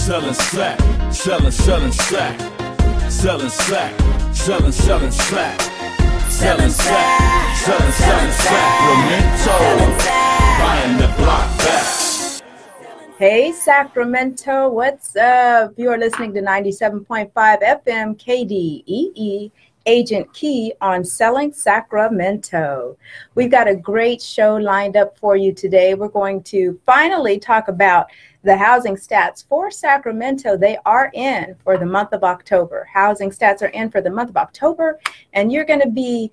selling slack, selling, selling slack, selling slack, selling, selling slack, selling slack, selling, selling slack, Sacramento, buying the block back. Hey Sacramento, what's up? You are listening to 97.5 FM KDEE Agent Key on Selling Sacramento. We've got a great show lined up for you today. We're going to finally talk about the housing stats for Sacramento. They are in for the month of October. Housing stats are in for the month of October, and you're going to be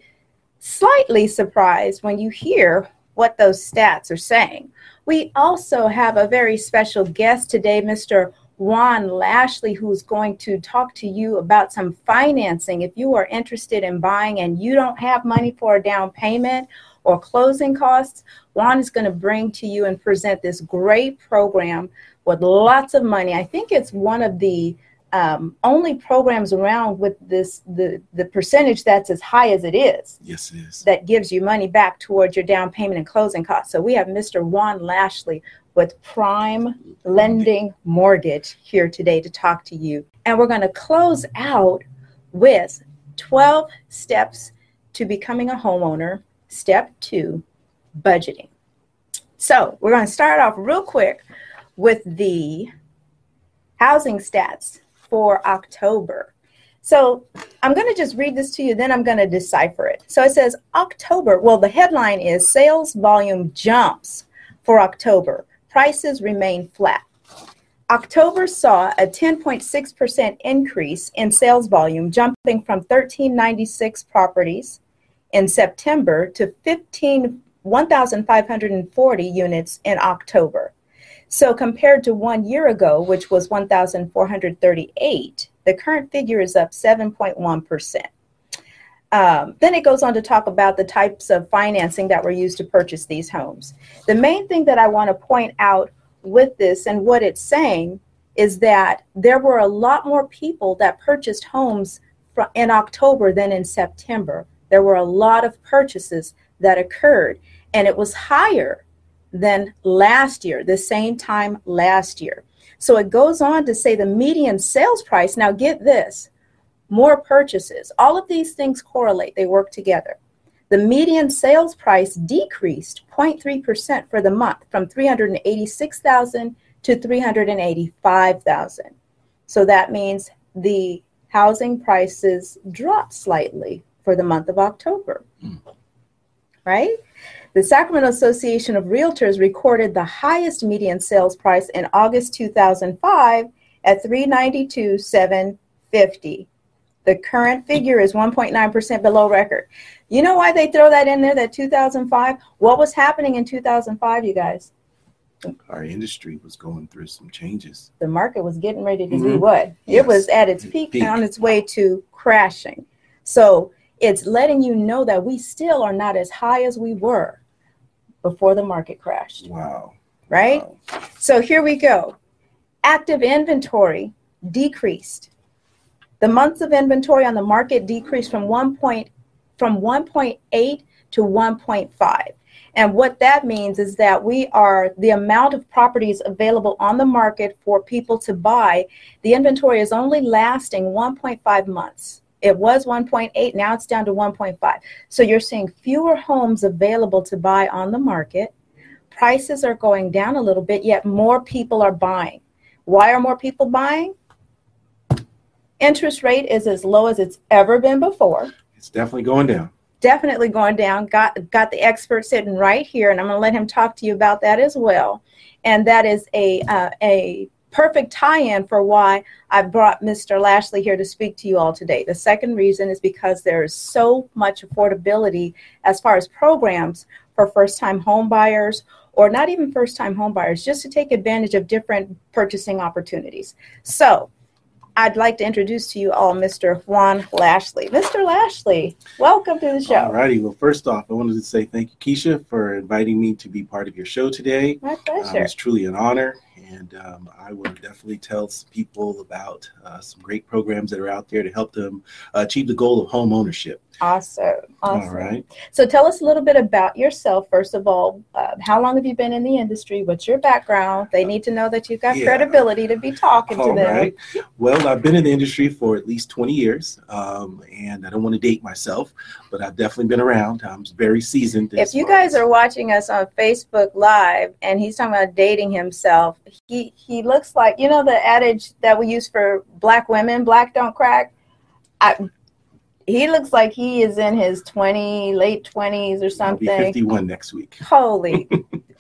slightly surprised when you hear what those stats are saying. We also have a very special guest today, Mr. Juan Lashley, who's going to talk to you about some financing. If you are interested in buying and you don't have money for a down payment or closing costs, Juan is going to bring to you and present this great program with lots of money. I think it's one of the um, only programs around with this the the percentage that's as high as it is. Yes, it is. That gives you money back towards your down payment and closing costs. So we have Mr. Juan Lashley with Prime Lending Mortgage here today to talk to you. And we're going to close out with 12 steps to becoming a homeowner. Step two, budgeting. So we're going to start off real quick with the housing stats for October. So I'm going to just read this to you, then I'm going to decipher it. So it says October. Well, the headline is Sales Volume Jumps for October prices remain flat. October saw a 10.6% increase in sales volume, jumping from 1,396 properties in September to 15, 1,540 units in October. So, compared to one year ago, which was 1,438, the current figure is up 7.1%. Um, then it goes on to talk about the types of financing that were used to purchase these homes. The main thing that I want to point out with this and what it's saying is that there were a lot more people that purchased homes in October than in September. There were a lot of purchases that occurred, and it was higher than last year, the same time last year. So it goes on to say the median sales price. Now, get this more purchases. All of these things correlate, they work together. The median sales price decreased 0.3% for the month from 386,000 to 385,000. So that means the housing prices dropped slightly for the month of October. Mm. Right? The Sacramento Association of Realtors recorded the highest median sales price in August 2005 at 392,750. The current figure is 1.9% below record. You know why they throw that in there, that 2005? What was happening in 2005, you guys? Our industry was going through some changes. The market was getting ready to mm-hmm. do what? Yes. It was at its peak, peak on its way to crashing. So it's letting you know that we still are not as high as we were before the market crashed. Wow. Right? Wow. So here we go. Active inventory decreased the months of inventory on the market decreased from 1 point, from 1.8 to 1.5. And what that means is that we are the amount of properties available on the market for people to buy, the inventory is only lasting 1.5 months. It was 1.8, now it's down to 1.5. So you're seeing fewer homes available to buy on the market. Prices are going down a little bit, yet more people are buying. Why are more people buying? Interest rate is as low as it's ever been before. It's definitely going down. Definitely going down. Got got the expert sitting right here, and I'm going to let him talk to you about that as well. And that is a uh, a perfect tie-in for why I brought Mr. Lashley here to speak to you all today. The second reason is because there is so much affordability as far as programs for first-time home buyers or not even first-time home buyers, just to take advantage of different purchasing opportunities. So I'd like to introduce to you all Mr. Juan Lashley. Mr. Lashley, welcome to the show. All righty. Well, first off, I wanted to say thank you, Keisha, for inviting me to be part of your show today. My pleasure. Um, it's truly an honor. And um, I will definitely tell some people about uh, some great programs that are out there to help them uh, achieve the goal of home ownership. Awesome. Awesome. All right. So tell us a little bit about yourself, first of all. Uh, how long have you been in the industry? What's your background? They need to know that you've got Yeah. credibility to be talking All to them. right. Well, I've been in the industry for at least 20 years, um, and I don't want to date myself, but I've definitely been around. I'm very seasoned. If you guys as- are watching us on Facebook Live and he's talking about dating himself, he he looks like you know the adage that we use for black women, black don't crack. I, he looks like he is in his 20, late 20s or I'll be something. 51 next week. Holy,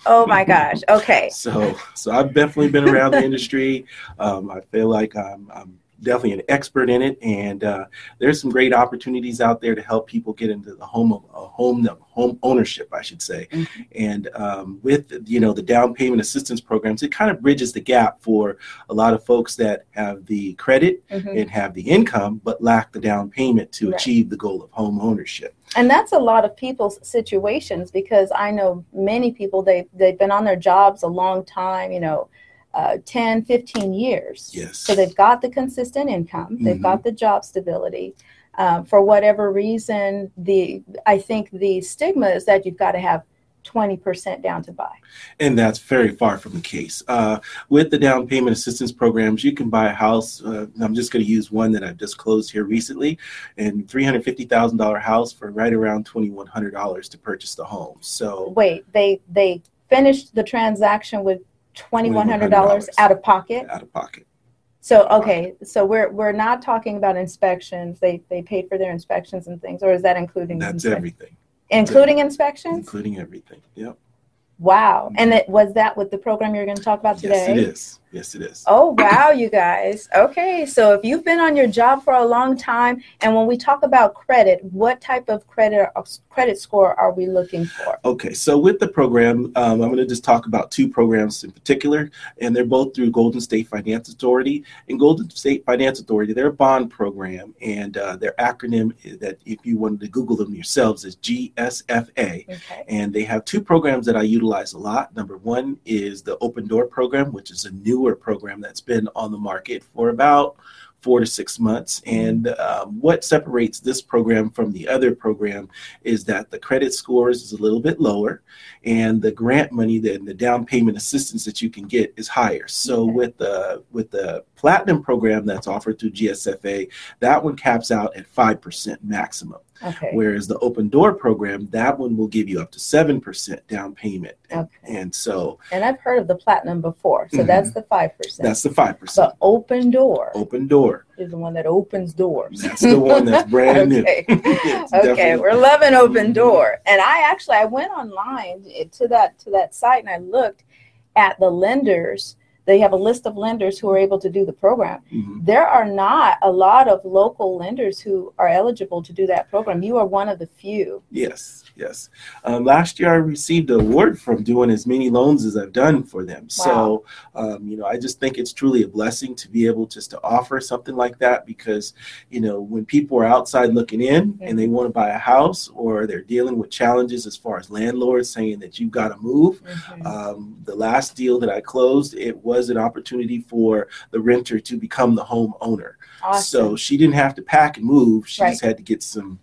oh my gosh. Okay. So, so I've definitely been around the industry. Um, I feel like I'm, I'm definitely an expert in it, and uh, there's some great opportunities out there to help people get into the home of uh, home home ownership, I should say. Mhm. And um, with you know the down payment assistance programs, it kind of bridges the gap for a lot of folks that have the credit Mhm. and have the income, but lack the down payment to Right. achieve the goal of home ownership. And that's a lot of people's situations because I know many people they they've been on their jobs a long time, you know, uh, 10, 15 years. Yes. So they've got the consistent income, they've Mhm. got the job stability. Um, for whatever reason, the I think the stigma is that you've got to have 20% down to buy. And that's very far from the case. Uh, with the down payment assistance programs, you can buy a house. Uh, I'm just going to use one that I've just closed here recently, and $350,000 house for right around $2,100 to purchase the home. So Wait, they they finished the transaction with $2,100 $2,100. out of pocket. out of pocket. So okay, so we're we're not talking about inspections. They they paid for their inspections and things, or is that including That's inspe- everything, including inspections? including everything. Yep. Wow! And it was that with the program you're going to talk about today? Yes, it is. Yes, it is. Oh wow, you guys. Okay, so if you've been on your job for a long time, and when we talk about credit, what type of credit credit score are we looking for? Okay, so with the program, um, I'm going to just talk about two programs in particular, and they're both through Golden State Finance Authority. And Golden State Finance Authority, they're a bond program, and uh, their acronym that if you wanted to Google them yourselves is GSFA. Okay. And they have two programs that I utilize a lot. Number one is the Open Door program, which is a newer program that's been on the market for about four to six months. And um, what separates this program from the other program is that the credit scores is a little bit lower, and the grant money, the, the down payment assistance that you can get is higher. So Okay. with the with the platinum program that's offered through GSFA, that one caps out at five percent maximum. Okay. Whereas the open door program, that one will give you up to 7% down payment. And, Okay. and so And I've heard of the platinum before, so Mhm. that's the five percent. that's the 5%. The open door open door. is the one that opens doors. That's the one that's brand new. okay. It's okay, definitely- we're loving open door. And I actually I went online to that to that site and I looked at the lenders. They have a list of lenders who are able to do the program. Mhm. There are not a lot of local lenders who are eligible to do that program. You are one of the few. Yes, yes. Um, last year, I received an award from doing as many loans as I've done for them. So, um, you know, I just think it's truly a blessing to be able just to offer something like that because, you know, when people are outside looking in and they want to buy a house or they're dealing with challenges as far as landlords saying that you've got to move, Um, the last deal that I closed, it was an opportunity for the renter to become the home owner. Awesome. So she didn't have to pack and move. She just had to get some,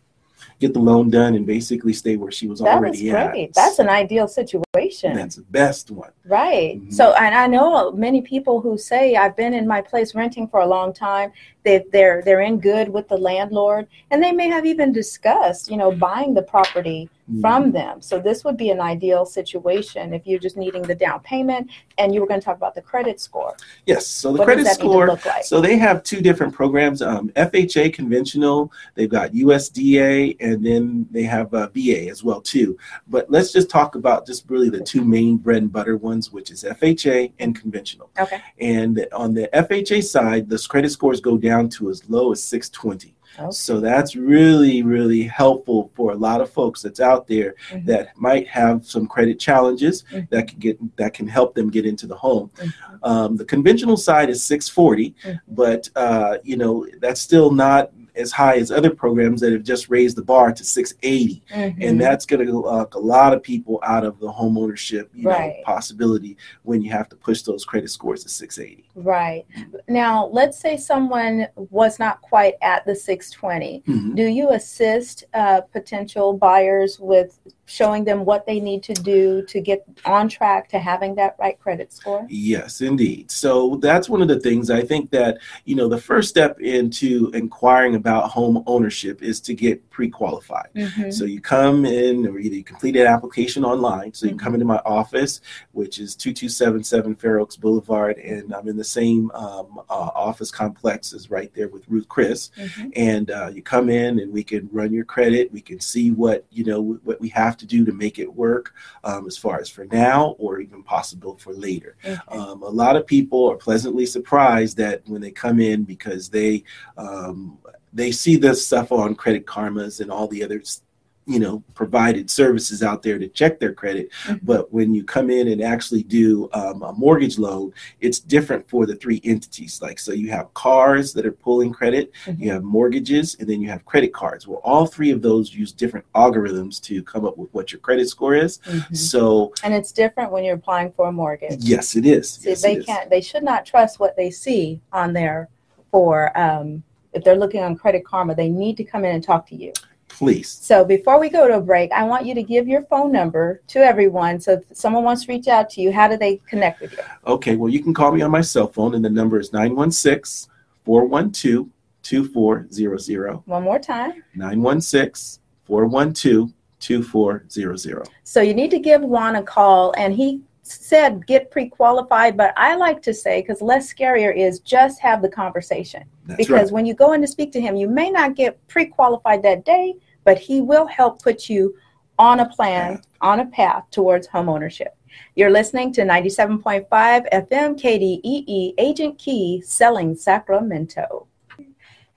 get the loan done and basically stay where she was that was already great. at. That's an ideal situation. That's the best one. Right. Mhm. So, and I know many people who say I've been in my place renting for a long time. They they're they're in good with the landlord, and they may have even discussed, you know, buying the property Mm-hmm. from them. So this would be an ideal situation if you're just needing the down payment, and you were going to talk about the credit score. Yes. So the what credit does that need score. like? So they have two different programs: um, FHA conventional. They've got USDA, and then they have uh, VA as well too. But let's just talk about just really the two main bread and butter ones, which is FHA and conventional. okay. And on the FHA side, the credit scores go down to as low as 620. Okay. So that's really, really helpful for a lot of folks that's out there Mhm. that might have some credit challenges Mhm. that can get that can help them get into the home. Mhm. Um, the conventional side is 640, Mhm. but uh, you know that's still not as high as other programs that have just raised the bar to 680 Mhm. and that's going to lock a lot of people out of the home ownership you Right. know, possibility when you have to push those credit scores to 680 Right. Now, let's say someone was not quite at the 620. Mhm. Do you assist uh, potential buyers with showing them what they need to do to get on track to having that right credit score? Yes, indeed. So that's one of the things I think that, you know, the first step into inquiring about home ownership is to get pre qualified. Mhm. So you come in, or either you complete an application online. So you can Mhm. come into my office, which is 2277 Fair Oaks Boulevard, and I'm in the same um, uh, office complex as right there with Ruth Chris. Mhm. And uh, you come in, and we can run your credit. We can see what you know what we have to do to make it work, um, as far as for now, or even possible for later. Okay. Um, a lot of people are pleasantly surprised that when they come in because they um, they see this stuff on Credit Karmas and all the other you know provided services out there to check their credit Mhm. but when you come in and actually do um, a mortgage loan it's different for the three entities like so you have cars that are pulling credit Mhm. you have mortgages and then you have credit cards well all three of those use different algorithms to come up with what your credit score is Mhm. so And it's different when you're applying for a mortgage. yes it is See, yes, they it is. can't. They should not trust what they see on there. For um, if they're looking on Credit Karma, they need to come in and talk to you. Please So before we go to a break, I want you to give your phone number to everyone. So if someone wants to reach out to you, how do they connect with you? Okay, well, you can call me on my cell phone, and the number is 916 412 2400. One more time. 916 412 2400. So you need to give Juan a call, and he said get pre-qualified, but I like to say because less scarier is just have the conversation. That's because right. when you go in to speak to him, you may not get pre-qualified that day, but he will help put you on a plan, on a path towards home ownership. You're listening to 97.5 FM KDEE Agent Key selling Sacramento.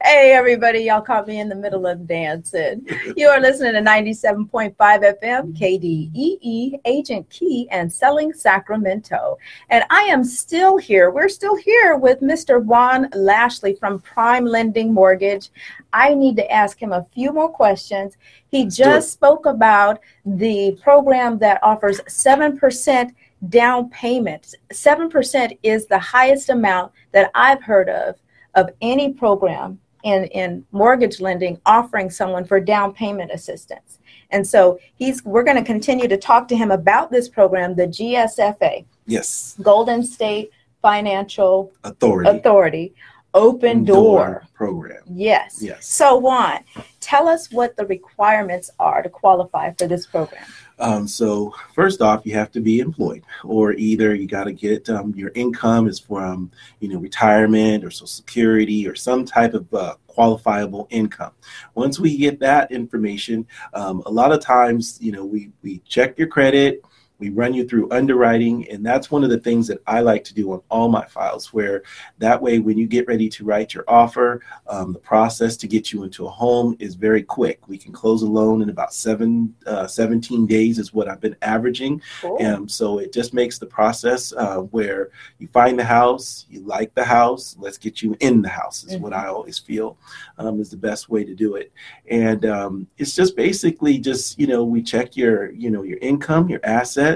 Hey everybody, y'all caught me in the middle of dancing. You are listening to 97.5 FM KDEE Agent Key and selling Sacramento. And I am still here. We're still here with Mr. Juan Lashley from Prime Lending Mortgage. I need to ask him a few more questions. He just spoke about the program that offers 7% down payment. 7% is the highest amount that I've heard of of any program in, in mortgage lending offering someone for down payment assistance. And so he's we're going to continue to talk to him about this program, the GSFA, Yes, Golden State Financial authority. Authority, open door. program. Yes. Yes. So Juan, tell us what the requirements are to qualify for this program. Um, so first off, you have to be employed, or either you got to get um, your income is from you know retirement or Social Security or some type of uh, qualifiable income. Once we get that information, um, a lot of times you know we we check your credit. We run you through underwriting, and that's one of the things that I like to do on all my files. Where that way, when you get ready to write your offer, um, the process to get you into a home is very quick. We can close a loan in about seven, uh, 17 days, is what I've been averaging. Cool. Um, so it just makes the process uh, where you find the house, you like the house, let's get you in the house, is what I always feel um, is the best way to do it. And um, it's just basically just, you know, we check your, you know, your income, your assets,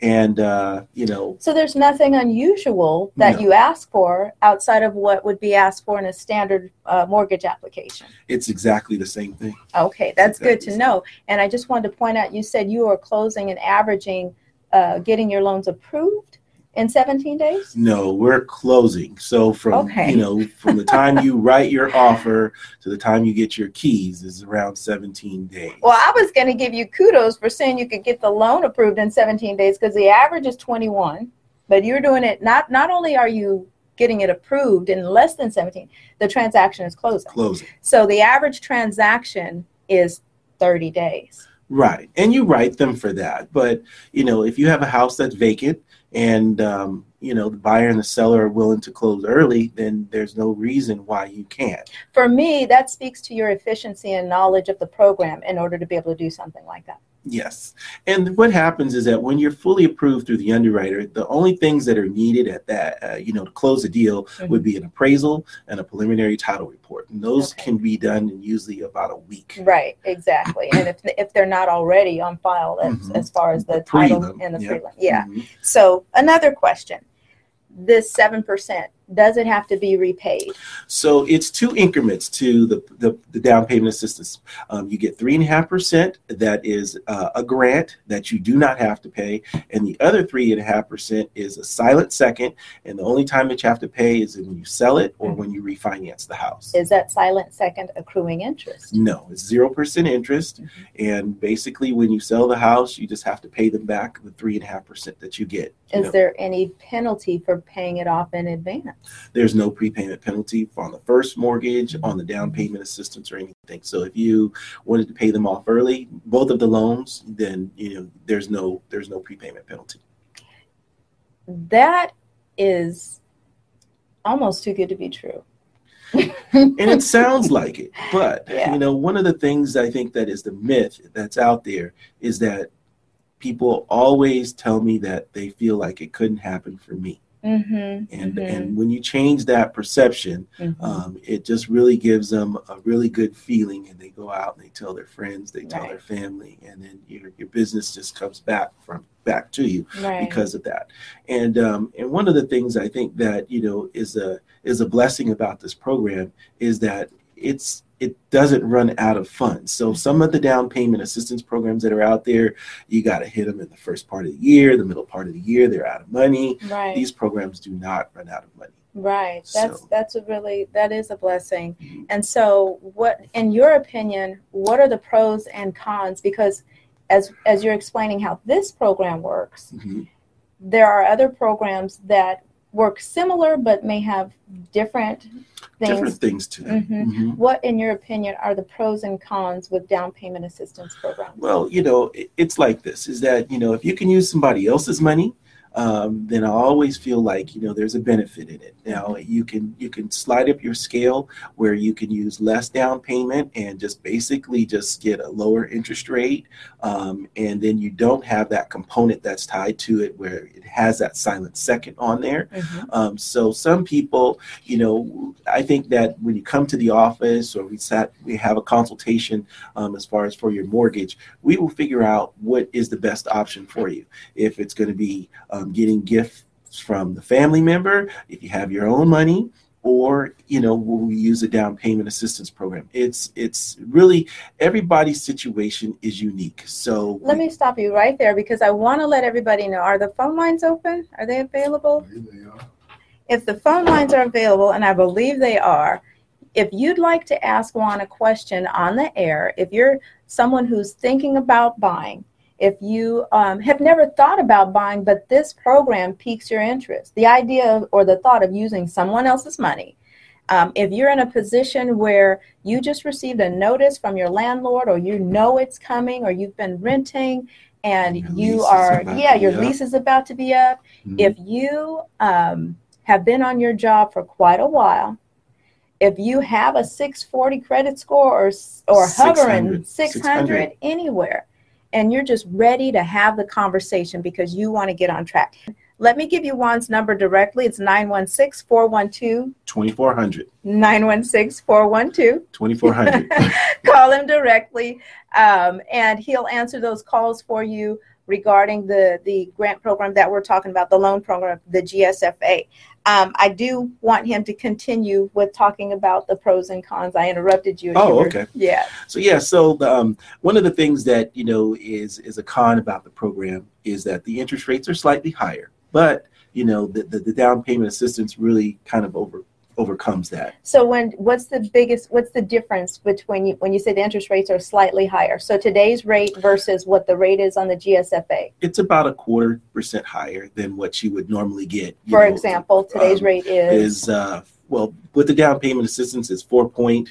and, uh, you know, So there's nothing unusual that No. you ask for outside of what would be asked for in a standard uh, mortgage application. it's exactly the same thing. Okay, that's good to know. And I just wanted to point out, you said you are closing and averaging, uh, getting your loans approved in 17 days? No, we're closing. So from Okay. you know from the time you write your offer to the time you get your keys is around 17 days. Well, I was going to give you kudos for saying you could get the loan approved in 17 days because the average is 21, but you're doing it not not only are you getting it approved in less than 17, the transaction is closing. closing. So the average transaction is 30 days. Right. And you write them for that. But, you know, if you have a house that's vacant and, um, you know, the buyer and the seller are willing to close early, then there's no reason why you can't. For me, that speaks to your efficiency and knowledge of the program in order to be able to do something like that. Yes. And what happens is that when you're fully approved through the underwriter, the only things that are needed at that, uh, you know, to close a deal Mhm. would be an appraisal and a preliminary title report. And those Okay. can be done in usually about a week. Right, exactly. And if if they're not already on file as, Mhm. as far as the, The title prelim, and the yeah. prelim. Yeah. Mhm. So another question. This seven percent, does it have to be repaid? So it's two increments to the, the, the down payment assistance. Um, you get three and a half percent that is uh, a grant that you do not have to pay, and the other three and a half percent is a silent second, and the only time that you have to pay is when you sell it or when you refinance the house. Is that silent second accruing interest? No, it's zero percent interest, Mhm. and basically when you sell the house, you just have to pay them back the three and a half percent that you get. you Is know. there any penalty for paying it off in advance? There's no prepayment penalty on the first mortgage, on the down payment assistance, or anything. So if you wanted to pay them off early, both of the loans, then you know there's no there's no prepayment penalty. That is almost too good to be true. And it sounds like it, but Yeah. you know one of the things I think that is the myth that's out there is that people always tell me that they feel like it couldn't happen for me. Mm-hmm. And and when you change that perception, Mm-hmm. um, it just really gives them a really good feeling and they go out and they tell their friends they tell Right. their family and then your, your business just comes back from back to you right. because of that and um, and one of the things i think that you know is a is a blessing about this program is that it's it doesn't run out of funds so some of the down payment assistance programs that are out there you got to hit them in the first part of the year the middle part of the year they're out of money right. these programs do not run out of money Right. That's So- that's a really that is a blessing. Mhm. And so what in your opinion, what are the pros and cons because as as you're explaining how this program works, Mhm. there are other programs that work similar but may have different things. different things to them Mhm. Mhm. What in your opinion are the pros and cons with down payment assistance programs? Well, you know, it, it's like this: is that you know, if you can use somebody else's money, um, then I always feel like you know there's a benefit in it. Now you can you can slide up your scale where you can use less down payment and just basically just get a lower interest rate, um, and then you don't have that component that's tied to it where it has that silent second on there. Mhm. Um, so some people, you know, I think that when you come to the office or we sat, we have a consultation um, as far as for your mortgage, we will figure out what is the best option for you. If it's going to be um, getting gifts from the family member, if you have your own money, or you know, will we use a down payment assistance program? It's it's really everybody's situation is unique. So Let me stop you right there because I want to let everybody know are the phone lines open? Are they available? if the phone lines are available, and I believe they are, if you'd like to ask Juan a question on the air, if you're someone who's thinking about buying, if you um, have never thought about buying, but this program piques your interest, the idea of, or the thought of using someone else's money, um, if you're in a position where you just received a notice from your landlord, or you know it's coming, or you've been renting, and Your you are, yeah, your up. lease is about to be up. Mhm. if you um, have been on your job for quite a while, if you have a 640 credit score or or hovering 600, 600 anywhere, and you're just ready to have the conversation because you want to get on track. Let me give you Juan's number directly. It's 916 412 2400 916 412 2400 call him directly um, and he'll answer those calls for you regarding the the grant program that we're talking about the loan program the gsfa um, i do want him to continue with talking about the pros and cons. I interrupted you. Oh, you were- okay. yeah. So yeah, so the, um, one of the things that you know is is a con about the program is that the interest rates are slightly higher, but you know the, the, the down payment assistance really kind of over overcomes that. so when what's the biggest what's the difference between you when you say the interest rates are slightly higher so today's rate versus what the rate is on the gsfa It's about a quarter percent higher than what you would normally get. for know, example today's um, rate is, is uh, well with the down payment assistance is four point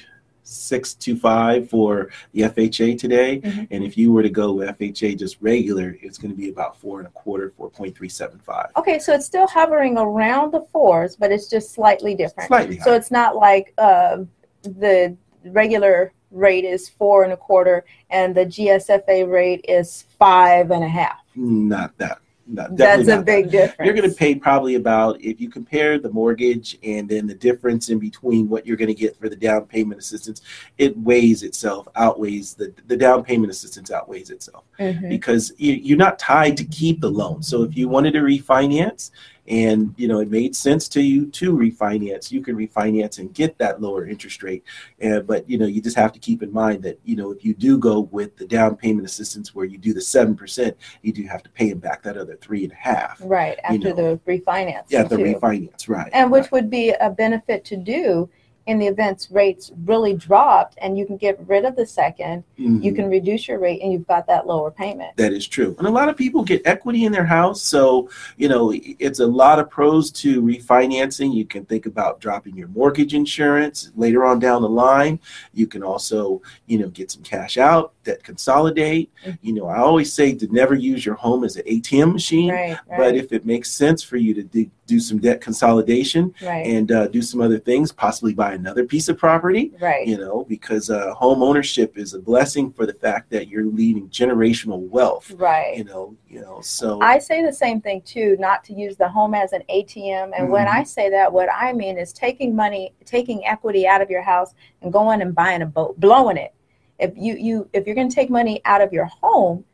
six two five for the FHA today, Mhm. and if you were to go with FHA just regular, it's going to be about four and a quarter, four point three seven five. Okay, so it's still hovering around the fours, but it's just slightly different. Slightly So it's not like uh, the regular rate is four and a quarter and the GSFA rate is five and a half. Not that. That's a big that. difference. You're going to pay probably about if you compare the mortgage and then the difference in between what you're going to get for the down payment assistance, it weighs itself, outweighs the the down payment assistance outweighs itself Mhm. because you, you're not tied to keep the loan. So if you wanted to refinance and you know it made sense to you to refinance, you can refinance and get that lower interest rate. Uh, but you know you just have to keep in mind that you know if you do go with the down payment assistance where you do the seven percent, you do have to pay them back that other three and a half. Right after know. the refinance. Yeah, the too. refinance, right? and which right. would be a benefit to do in the events rates really dropped and you can get rid of the second you Mhm. can reduce your rate and you've got that lower payment That is true. And a lot of people get equity in their house. So, you know, it's a lot of pros to refinancing. You can think about dropping your mortgage insurance later on down the line. You can also, you know, get some cash out, that consolidate. Mhm. You know, I always say to never use your home as an ATM machine. right right But if it makes sense for you to do, do some debt consolidation right and uh, do some other things, possibly buy another piece of property, right you know, because uh, home ownership is a blessing for the fact that you're leaving generational wealth, right you know, you know. So I say the same thing too, not to use the home as an ATM. And when Mhm. I say that, what I mean is taking money, taking equity out of your house and going and buying a boat, blowing it. If you, you if you're going to take money out of your home,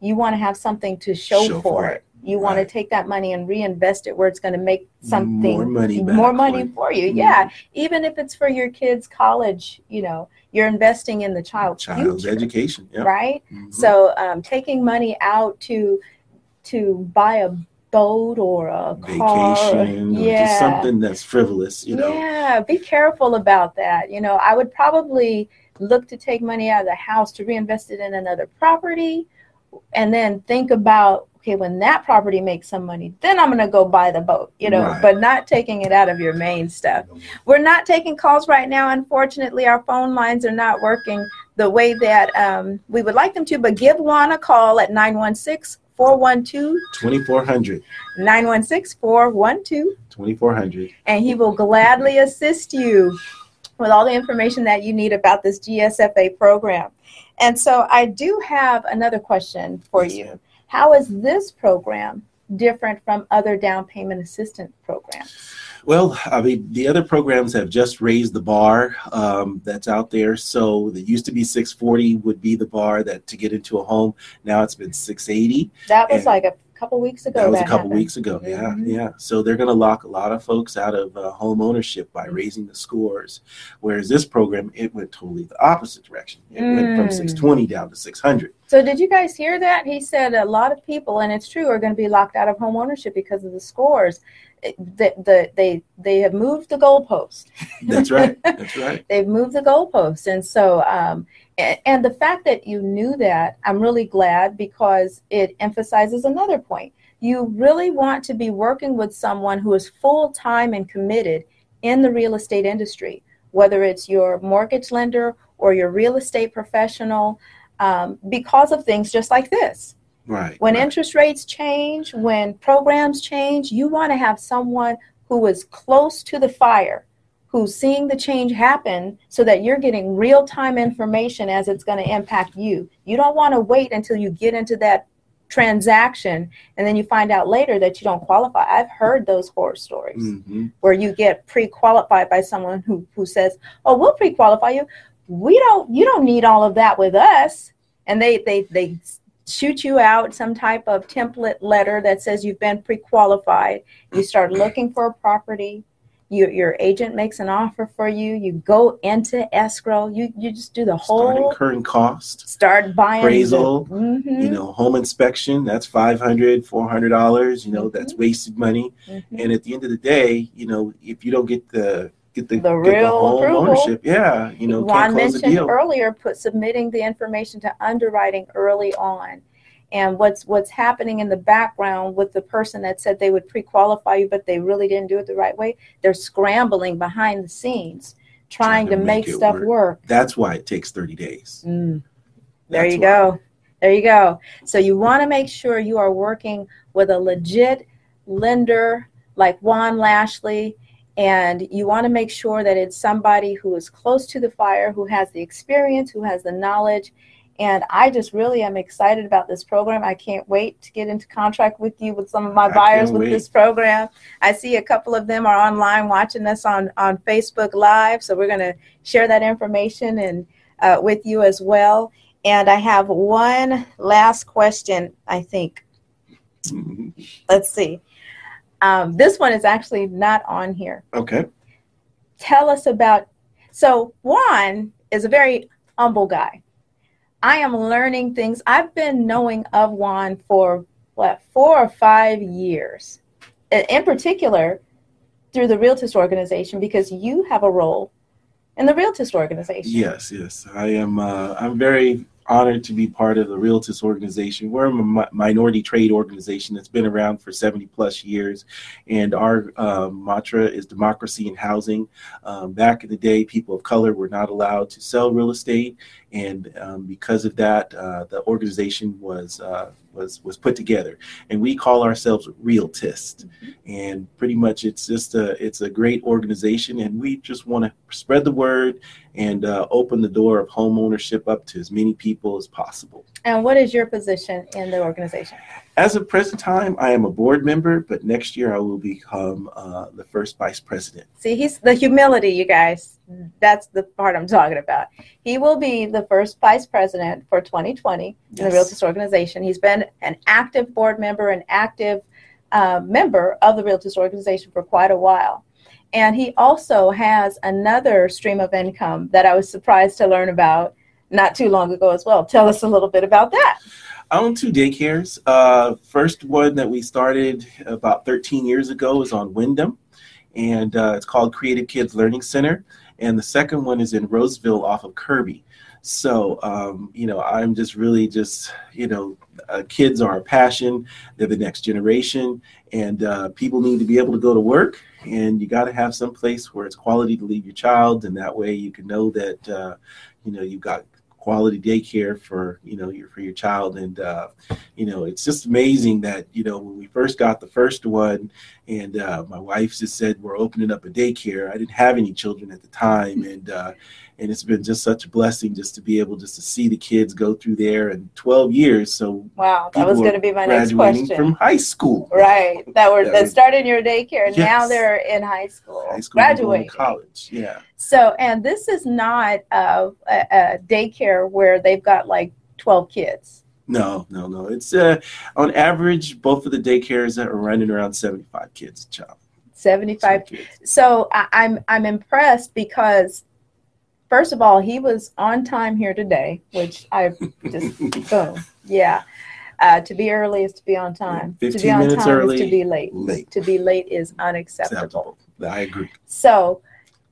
you want to have something to show, Show for for it. it. You want to take that money and reinvest it where it's going to make something more money, more money for you. for you. Mhm. Yeah, even if it's for your kids' college, you know, you're investing in the child's, child's future, education, yeah. right? Mhm. So um, taking money out to to buy a boat or a car, vacation, or yeah, just something that's frivolous, you know. yeah. Be careful about that. You know, I would probably look to take money out of the house to reinvest it in another property, and then think about okay, when that property makes some money, then I'm gonna go buy the boat. You know, Right. but not taking it out of your main stuff. We're not taking calls right now. Unfortunately, our phone lines are not working the way that um, we would like them to. But give Juan a call at 916 412 2400, 916 412, 2400. and he will gladly assist you with all the information that you need about this GSFA program. And so I do have another question for you. How is this program different from other down payment assistance programs? Well, I mean, the other programs have just raised the bar um, that's out there. So it used to be 640 would be the bar that to get into a home. Now it's been 680. That was And like a couple weeks ago. That was a couple happened. weeks ago. Yeah, Mhm. yeah. So they're going to lock a lot of folks out of uh, home ownership by raising the scores. Whereas this program, it went totally the opposite direction. It went from Mm. 620 down to 600. So did you guys hear that? He said a lot of people, and it's true, are going to be locked out of home ownership because of the scores. The, the, they they have moved the goalpost. That's right. That's right. They've moved the goalpost, and so um, and, the fact that you knew that, I'm really glad because it emphasizes another point. You really want to be working with someone who is full time and committed in the real estate industry, whether it's your mortgage lender or your real estate professional, um, because of things just like this. Right. When right. interest rates change, when programs change, you want to have someone who is close to the fire, who's seeing the change happen so that you're getting real time information as it's going to impact you. You don't want to wait until you get into that transaction and then you find out later that you don't qualify. I've heard those horror stories Mhm. where you get pre-qualified by someone who who says, "Oh, we'll pre-qualify you. We don't. You don't need all of that with us." And they they they shoot you out some type of template letter that says you've been pre-qualified. You start looking for a property. You, your agent makes an offer for you. You go into escrow. You you just do the Start whole incurring cost. start buying the- Appraisal, Mhm, You know, home inspection, that's 500 $400. You know, that's Mhm. wasted money. mhm. And at the end of the day, you know, if you don't get the get the, The get real home approval. ownership, yeah, you know, Juan can't close the mentioned deal. earlier, put submitting the information to underwriting early on. And what's what's happening in the background with the person that said they would pre-qualify you, but they really didn't do it the right way? They're scrambling behind the scenes, trying, to, make, it stuff work. work. That's why it takes 30 days. Mm. There you why. go. There you go. So you want to make sure you are working with a legit lender like Juan Lashley And you want to make sure that it's somebody who is close to the fire, who has the experience, who has the knowledge. And I just really am excited about this program. I can't wait to get into contract with you with some of my I buyers with wait. this program. I see a couple of them are online watching us on, on Facebook Live. So we're going to share that information and uh, with you as well. And I have one last question, I think. Let's see. Um, this one is actually not on here. Okay. Tell us about. So, Juan is a very humble guy. I am learning things. I've been knowing of Juan for what, four or five years. In particular, through the Realtist organization, because you have a role in the Realtist organization. Yes, yes. I am. Uh, I'm very honored to be part of the Realtist organization. We're a mi- minority trade organization that's been around for 70 plus years, and our uh, mantra is democracy in housing. Um, back in the day, people of color were not allowed to sell real estate, and um, because of that, uh, the organization was uh, was was put together, and we call ourselves Realtist. And pretty much, it's just a it's a great organization, and we just want to spread the word and uh, open the door of home ownership up to as many people as possible. And what is your position in the organization? As of present time, I am a board member, but next year I will become uh, the first vice president. See, he's the humility, you guys. That's the part I'm talking about. He will be the first vice president for 2020 in the Realtist organization. He's been an active board member, an active uh, member of the Realtist organization for quite a while. And he also has another stream of income that I was surprised to learn about not too long ago as well. Tell us a little bit about that. I own two daycares. Uh, first one that we started about 13 years ago is on Wyndham, and uh, it's called Creative Kids Learning Center. And the second one is in Roseville off of Cirby. So, um, you know, I'm just really just, you know, uh, kids are a passion. They're the next generation, and uh, people need to be able to go to work. And you got to have some place where it's quality to leave your child, and that way you can know that, uh, you know, you've got quality daycare for you know your for your child. And uh, you know it's just amazing that you know when we first got the first one and uh, my wife just said we're opening up a daycare i didn't have any children at the time and uh, and it's been just such a blessing just to be able just to see the kids go through there in 12 years so Wow, that was going to be my next question. from high school Right, that were That that started in your daycare. and Now they're in high school, high school graduating. college yeah So, and this is not a, a, a daycare where they've got like 12 kids. No no no it's uh on average both of the daycares that are running around 75 kids a child 75 kids. so I, I'm I'm impressed because first of all he was on time here today, which I just boom yeah. Uh, to be early is to be on time. to be 15 on time early, is to be late. late. To be late is unacceptable. acceptable i agree So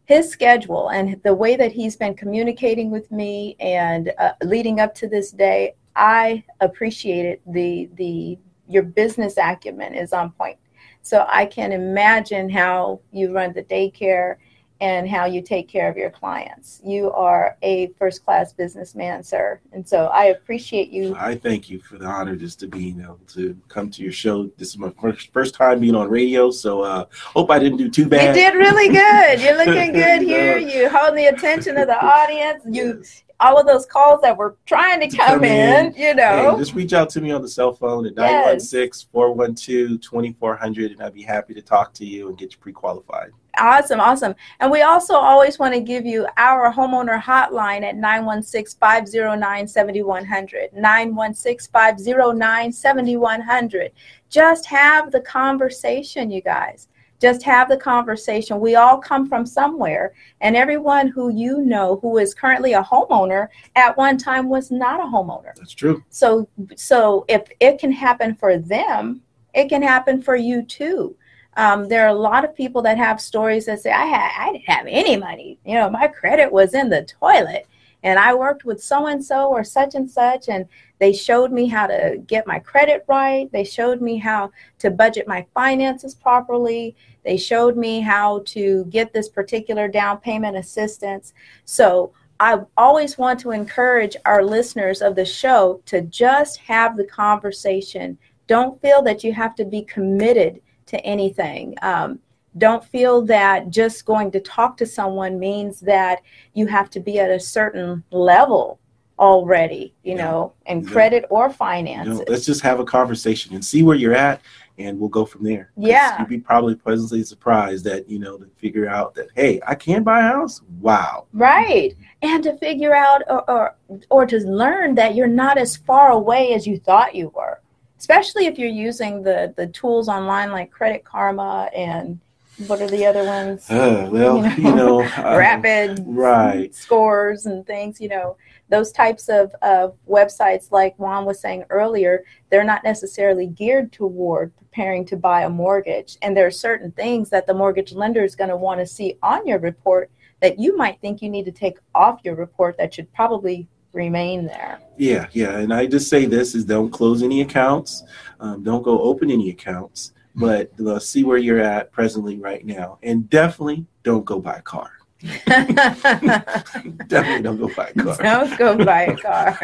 his schedule and the way that he's been communicating with me and uh, leading up to this day, I appreciate it. The the your business acumen is on point. So I can imagine how you run the daycare and how you take care of your clients. You are a first class businessman, sir. And so I appreciate you. I thank you for the honor just to be able to come to your show. This is my first first time being on radio, so uh, hope I didn't do too bad. You did really good. You're looking good here. You hold the attention of the audience. You Yes. All of those calls that were trying to To come, come in, in. you Hey, know. just reach out to me on the cell phone at Yes. 916-412-2400 and I'd be happy to talk to you and get you pre-qualified. Awesome, awesome. And we also always want to give you our homeowner hotline at 916 509 7100. 916 509 7100. Just have the conversation, you guys. Just have the conversation. We all come from somewhere, and everyone who you know who is currently a homeowner at one time was not a homeowner. That's true. So so if it can happen for them, it can happen for you too. Um, there are a lot of people that have stories that say, I had I didn't have any money. You know, my credit was in the toilet. And I worked with so and so or such and such, and they showed me how to get my credit right. They showed me how to budget my finances properly. They showed me how to get this particular down payment assistance. So I always want to encourage our listeners of the show to just have the conversation. Don't feel that you have to be committed to anything. Um, Don't feel that just going to talk to someone means that you have to be at a certain level already, you Yeah. know, and Yeah. credit or You know, let's just have a conversation and see where you're at, and we'll go from there. Yeah. you'd be probably pleasantly surprised that you know to figure out that hey, I can buy a house. Wow. Right. And to figure out or, or or to learn that you're not as far away as you thought you were. Especially if you're using the the tools online like Credit Karma and what are the other ones? Uh, well, You you know, know, uh, Rapid right. scores and things, you know, those types of, of websites like Juan was saying earlier, they're not necessarily geared toward preparing to buy a mortgage. And there are certain things that the mortgage lender is going to want to see on your report that you might think you need to take off your report that should probably remain there. Yeah, yeah, and I just say this is don't close any accounts, um, don't go open any accounts, but uh, see where you're at presently right now, and definitely don't go buy a car. Definitely don't go buy a car. Don't go buy a car.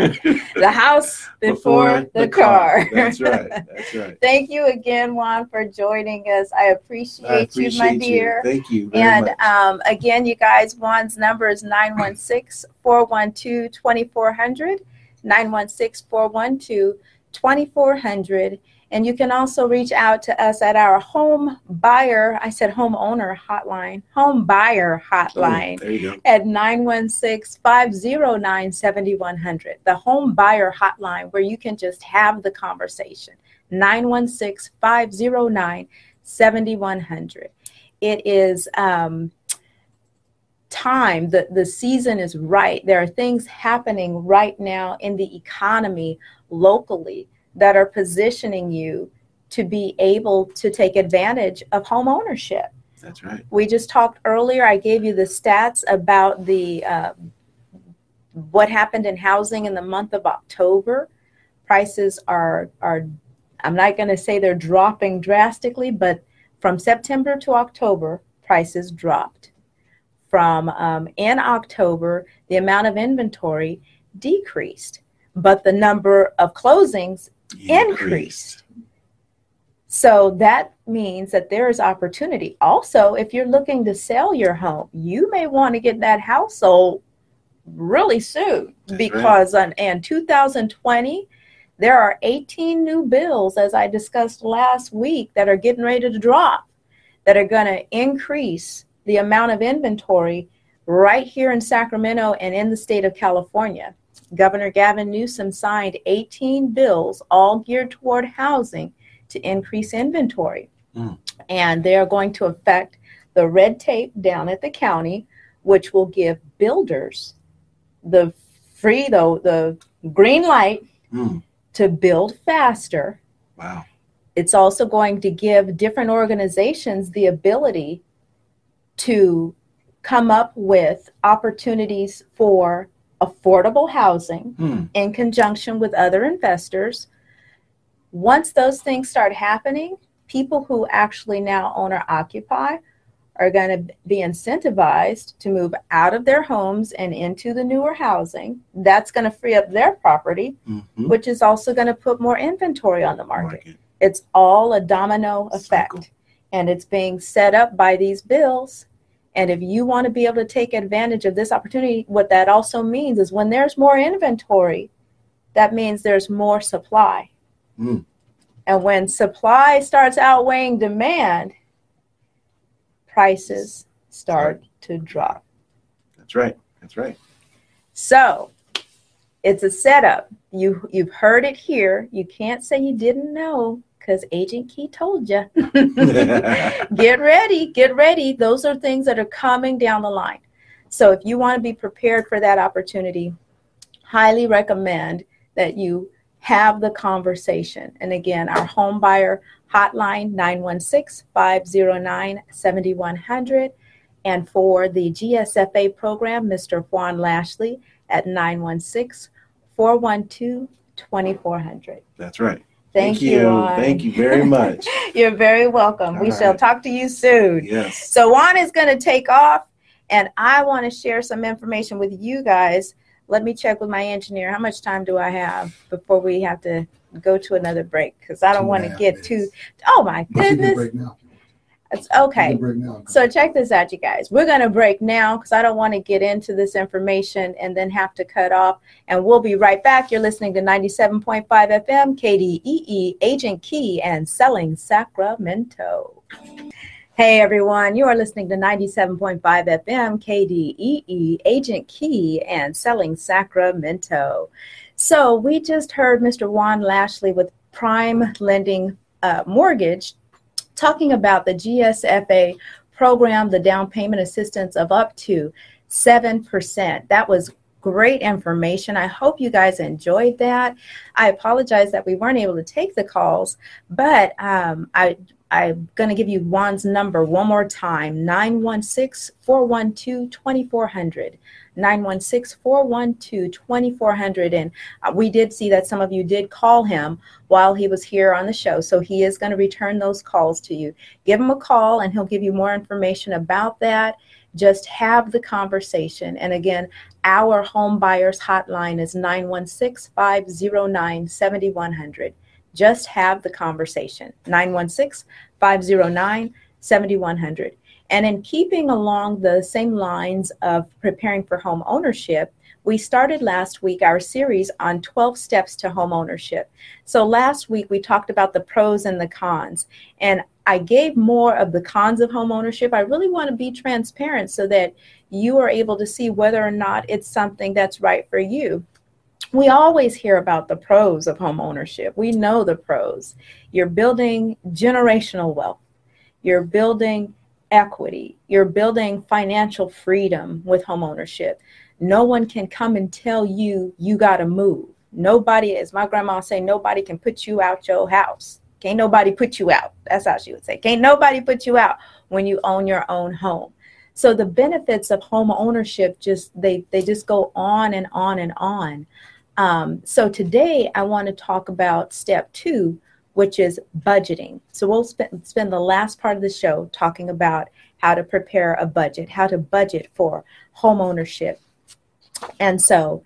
The house before, the, car. That's right. That's right. Thank you again, Juan, for joining us. I appreciate, I appreciate you, my dear. Thank you very And um, again, you guys, Juan's number is 916 412 2400. 916 412 2400. And you can also reach out to us at our home buyer, I said homeowner hotline, home buyer hotline at 916 509 7100. The home buyer hotline where you can just have the conversation. 916 509 7100. It is um, time, the, the season is right. There are things happening right now in the economy locally that are positioning you to be able to take advantage of home ownership. That's right. we just talked earlier i gave you the stats about the uh, what happened in housing in the month of october. Prices are are i'm not going to say they're dropping drastically but from september to october prices dropped. From um, in october the amount of inventory decreased but the number of closings increased. So that means that there is opportunity. Also, if you're looking to sell your home, you may want to get that house sold really soon That's because on, in 2020, there are 18 new bills, as I discussed last week, that are getting ready to drop, that are going to increase the amount of inventory right here in Sacramento and in the state of California. Governor Gavin Newsom signed 18 bills, all geared toward housing, to increase inventory. Mm. And they are going to affect the red tape down at the county, which will give builders the free, though, the green light Mm, to build faster. wow. It's also going to give different organizations the ability to come up with opportunities for affordable housing Mm, in conjunction with other investors. Once those things start happening, people who actually now own or occupy are going to be incentivized to move out of their homes and into the newer housing. That's going to free up their property, mhm. which is also going to put more inventory on the market. Market. It's all a domino effect. Cycle. And it's being set up by these bills. And if you want to be able to take advantage of this opportunity, what that also means is when there's more inventory, that means there's more supply. Mm. And when supply starts outweighing demand, prices start to drop. That's right. That's right. So it's a setup. You you've heard it here. You can't say you didn't know because Agent Key told you. get ready, get ready. Those are things that are coming down the line. So if you want to be prepared for that opportunity, highly recommend that you have the conversation. And again, our home buyer hotline 916-509-7100 and for the GSFA program, Mr. Juan Lashley at 916-412-2400. That's right. Thank, you. Juan. Thank you very much. You're very welcome. we All shall talk to you soon. yes. So Juan is going to take off, and I want to share some information with you guys. Let me check with my engineer. How much time do I have before we have to go to another break? Because I don't want to get too. Oh my But you can goodness! Now. It's okay. So check this out, you guys. We're going to break now because I don't want to get into this information and then have to cut off. And we'll be right back. You're listening to 97.5 FM, KDEE, Agent Key, and Selling Sacramento. Hey everyone, you are listening to 97.5 FM, KDEE, Agent Key, and Selling Sacramento. So we just heard Mr. Juan Lashley with PrimeLending uh, Mortgage talking about the GSFA program, the down payment assistance of up to 7%. That was great information. I hope you guys enjoyed that. I apologize that we weren't able to take the calls, but um, I I'm going to give you Juan's number one more time 916 412 2400. 916 412 2400. And uh, we did see that some of you did call him while he was here on the show. So he is going to return those calls to you. Give him a call and he'll give you more information about that. Just have the conversation. And again, our home buyers hotline is 916 509 7100 just have the conversation 916 509 7100 and in keeping along the same lines of preparing for home ownership, we started last week our series on 12 steps to home ownership. So last week we talked about the pros and the cons, and I gave more of the cons of home ownership. I really want to be transparent so that you are able to see whether or not it's something that's right for you. We always hear about the pros of home ownership. We know the pros. You're building generational wealth. You're building equity. You're building financial freedom with homeownership. No one can come and tell you you got to move. Nobody, as my grandma say, nobody can put you out your house. Can't nobody put you out. That's how she would say. Can't nobody put you out when you own your own home. So the benefits of home ownership just they they just go on and on and on. Um, so today I want to talk about step two, which is budgeting. So we'll spend, spend the last part of the show talking about how to prepare a budget, how to budget for home ownership. And so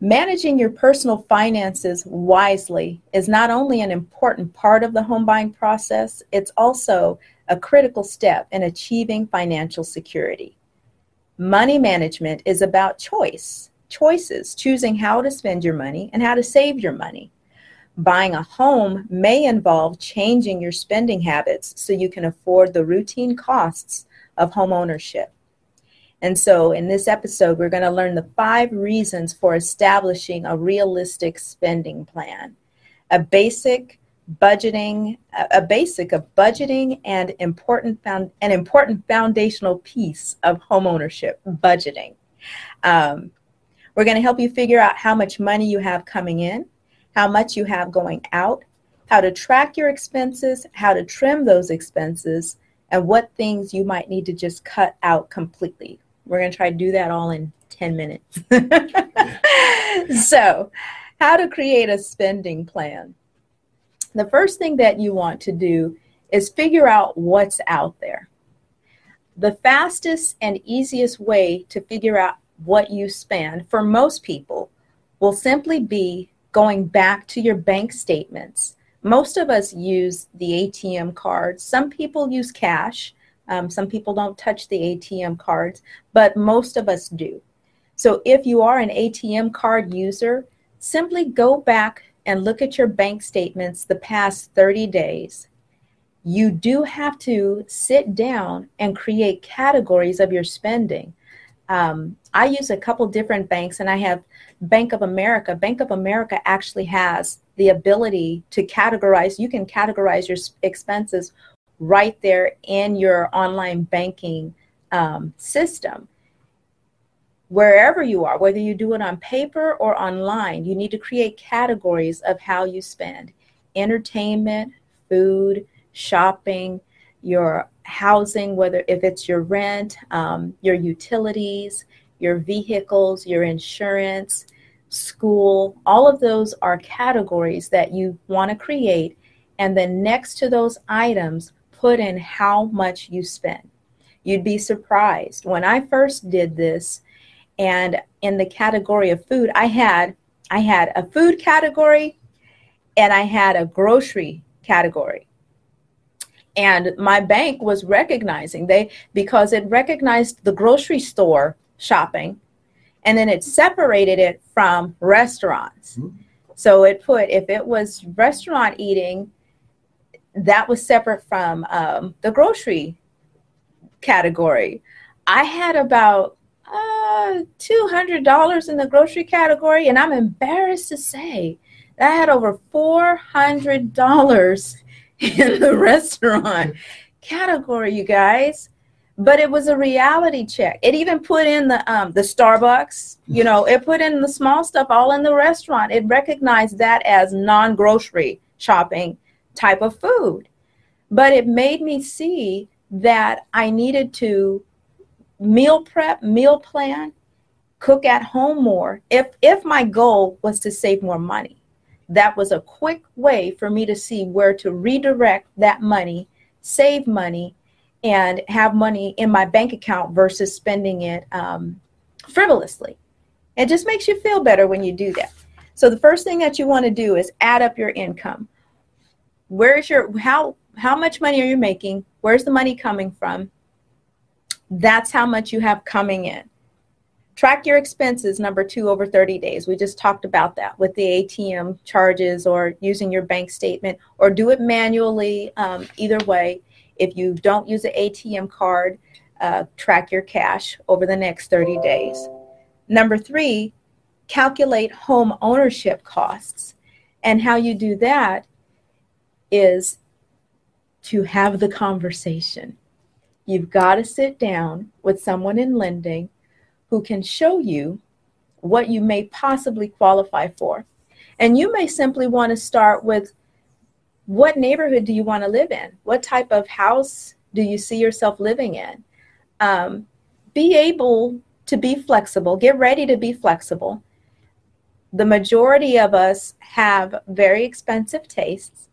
managing your personal finances wisely is not only an important part of the home buying process, it's also a critical step in achieving financial security. Money management is about choice, choices, choosing how to spend your money and how to save your money. Buying a home may involve changing your spending habits so you can afford the routine costs of home ownership. And so, in this episode, we're going to learn the five reasons for establishing a realistic spending plan, a basic budgeting, a basic of budgeting, and important found, an important foundational piece of home ownership, budgeting. Um, we're going to help you figure out how much money you have coming in, how much you have going out, how to track your expenses, how to trim those expenses, and what things you might need to just cut out completely. We're going to try to do that all in 10 minutes. so, how to create a spending plan. The first thing that you want to do is figure out what's out there. The fastest and easiest way to figure out what you spend for most people will simply be going back to your bank statements. Most of us use the ATM cards. Some people use cash. Um, some people don't touch the ATM cards, but most of us do. So if you are an ATM card user, simply go back and look at your bank statements the past 30 days. You do have to sit down and create categories of your spending. Um, I use a couple different banks, and I have Bank of America. Bank of America actually has the ability to categorize, you can categorize your expenses right there in your online banking um, system. Wherever you are, whether you do it on paper or online, you need to create categories of how you spend entertainment, food, shopping, your housing, whether if it's your rent, um, your utilities, your vehicles, your insurance, school, all of those are categories that you want to create. And then next to those items, put in how much you spend. You'd be surprised. When I first did this, and in the category of food, I had I had a food category and I had a grocery category. And my bank was recognizing they because it recognized the grocery store shopping and then it separated it from restaurants mm-hmm. so it put if it was restaurant eating that was separate from um, the grocery category i had about uh, $200 in the grocery category and i'm embarrassed to say that I had over $400 in the restaurant category, you guys. But it was a reality check. It even put in the um, the Starbucks, you know, it put in the small stuff all in the restaurant. It recognized that as non-grocery shopping type of food. But it made me see that I needed to meal prep, meal plan, cook at home more if if my goal was to save more money that was a quick way for me to see where to redirect that money, save money, and have money in my bank account versus spending it um, frivolously. It just makes you feel better when you do that. So the first thing that you want to do is add up your income. Where's your how how much money are you making? Where's the money coming from? That's how much you have coming in. Track your expenses, number two, over 30 days. We just talked about that with the ATM charges or using your bank statement or do it manually. Um, either way, if you don't use an ATM card, uh, track your cash over the next 30 days. Number three, calculate home ownership costs. And how you do that is to have the conversation. You've got to sit down with someone in lending who can show you what you may possibly qualify for. And you may simply want to start with what neighborhood do you want to live in? What type of house do you see yourself living in? Um, be able to be flexible, get ready to be flexible. The majority of us have very expensive tastes.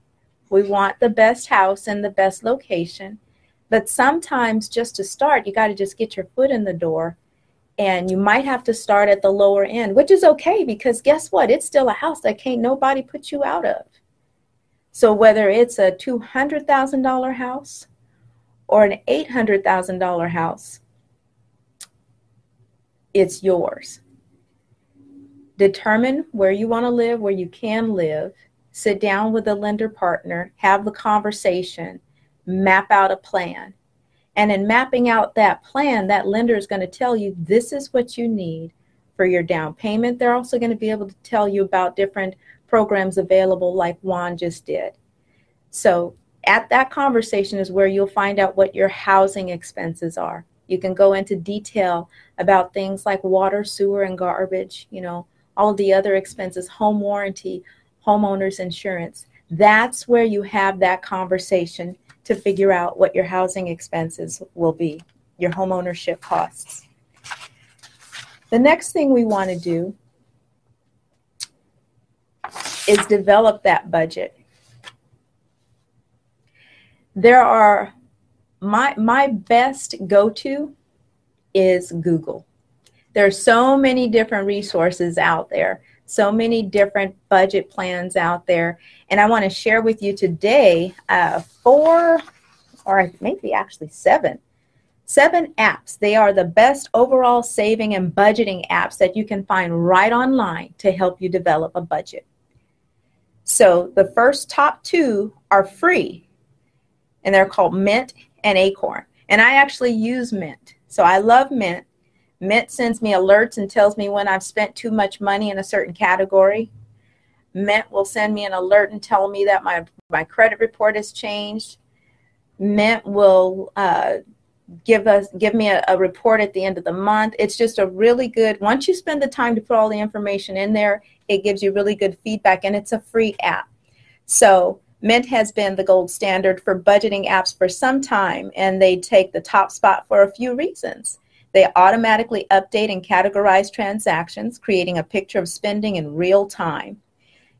We want the best house in the best location. But sometimes, just to start, you got to just get your foot in the door and you might have to start at the lower end, which is okay because guess what? It's still a house that can't nobody put you out of. So whether it's a $200,000 house or an $800,000 house, it's yours. Determine where you want to live, where you can live. Sit down with a lender partner, have the conversation, map out a plan and in mapping out that plan, that lender is going to tell you this is what you need for your down payment. They're also going to be able to tell you about different programs available, like Juan just did. So, at that conversation is where you'll find out what your housing expenses are. You can go into detail about things like water, sewer, and garbage, you know, all the other expenses, home warranty, homeowners insurance. That's where you have that conversation to figure out what your housing expenses will be, your home ownership costs. The next thing we want to do is develop that budget. There are my my best go-to is Google. There are so many different resources out there so many different budget plans out there. And I want to share with you today uh, four, or maybe actually seven, seven apps. They are the best overall saving and budgeting apps that you can find right online to help you develop a budget. So the first top two are free, and they're called Mint and Acorn. And I actually use Mint. So I love Mint Mint sends me alerts and tells me when I've spent too much money in a certain category. Mint will send me an alert and tell me that my, my credit report has changed. Mint will uh, give us give me a, a, report at the end of the month. It's just a really good. Once you spend the time to put all the information in there, it gives you really good feedback, and it's a free app. So Mint has been the gold standard for budgeting apps for some time, and they take the top spot for a few reasons. They automatically update and categorize transactions, creating a picture of spending in real time.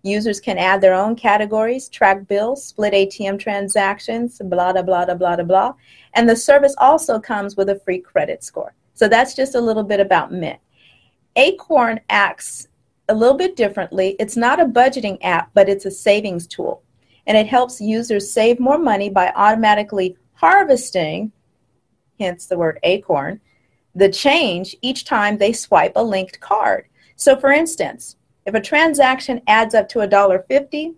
Users can add their own categories, track bills, split ATM transactions, blah, blah, blah, blah, blah, blah. And the service also comes with a free credit score. So that's just a little bit about Mint. Acorn acts a little bit differently. It's not a budgeting app, but it's a savings tool. and it helps users save more money by automatically harvesting, hence the word acorn, the change each time they swipe a linked card. So, for instance, if a transaction adds up to $1.50,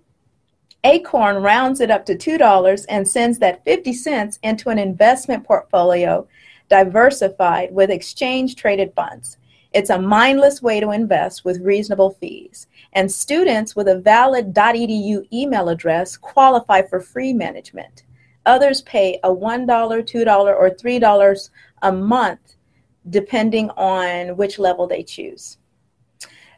Acorn rounds it up to $2 and sends that 50 cents into an investment portfolio diversified with exchange traded funds. It's a mindless way to invest with reasonable fees. And students with a valid .edu email address qualify for free management. Others pay a $1, $2, or $3 a month depending on which level they choose.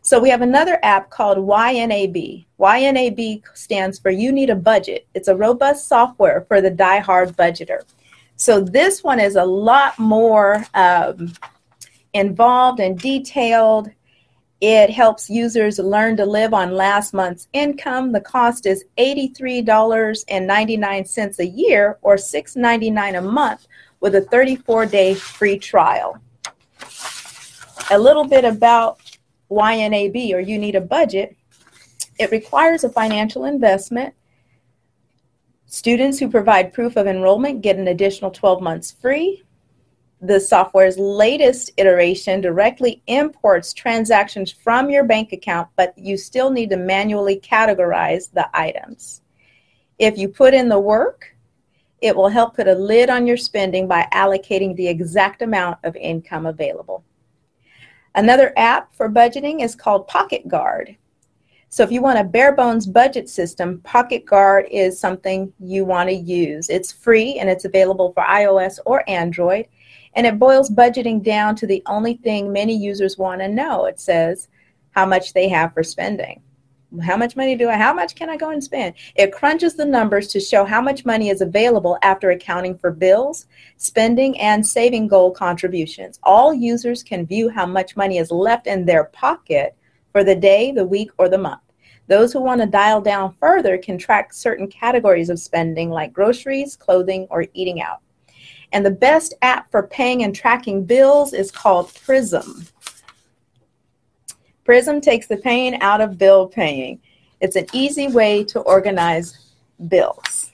So we have another app called YNAB. YNAB stands for You Need a Budget. It's a robust software for the die-hard budgeter. So this one is a lot more um, involved and detailed. It helps users learn to live on last month's income. The cost is $83.99 a year or $6.99 a month with a 34 day free trial. A little bit about YNAB or you need a budget, it requires a financial investment. Students who provide proof of enrollment get an additional 12 months free. The software's latest iteration directly imports transactions from your bank account, but you still need to manually categorize the items. If you put in the work, it will help put a lid on your spending by allocating the exact amount of income available. Another app for budgeting is called PocketGuard. So if you want a bare bones budget system, PocketGuard is something you want to use. It's free and it's available for iOS or Android. And it boils budgeting down to the only thing many users want to know. It says how much they have for spending. How much money do I, how much can I go and spend? It crunches the numbers to show how much money is available after accounting for bills, spending, and saving goal contributions. All users can view how much money is left in their pocket for the day, the week, or the month. Those who want to dial down further can track certain categories of spending like groceries, clothing, or eating out. And the best app for paying and tracking bills is called Prism. Prism takes the pain out of bill paying. It's an easy way to organize bills.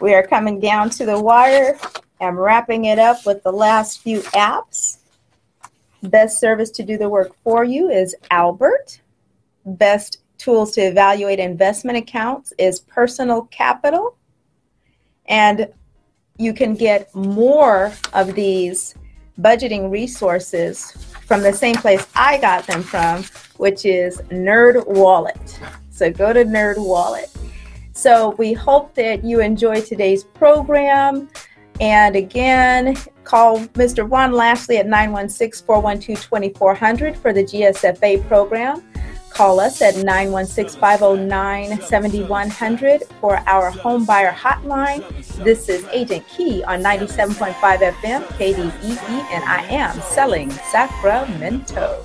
We are coming down to the wire. I'm wrapping it up with the last few apps. Best service to do the work for you is Albert. Best tools to evaluate investment accounts is Personal Capital. And you can get more of these budgeting resources from the same place I got them from, which is NerdWallet. So go to NerdWallet. So we hope that you enjoy today's program. And again, call Mr. Juan Lashley at 916 412 2400 for the GSFA program. Call us at 916 509 7100 for our home buyer hotline. This is Agent Key on 97.5 FM, KDEE, and I am selling Sacramento.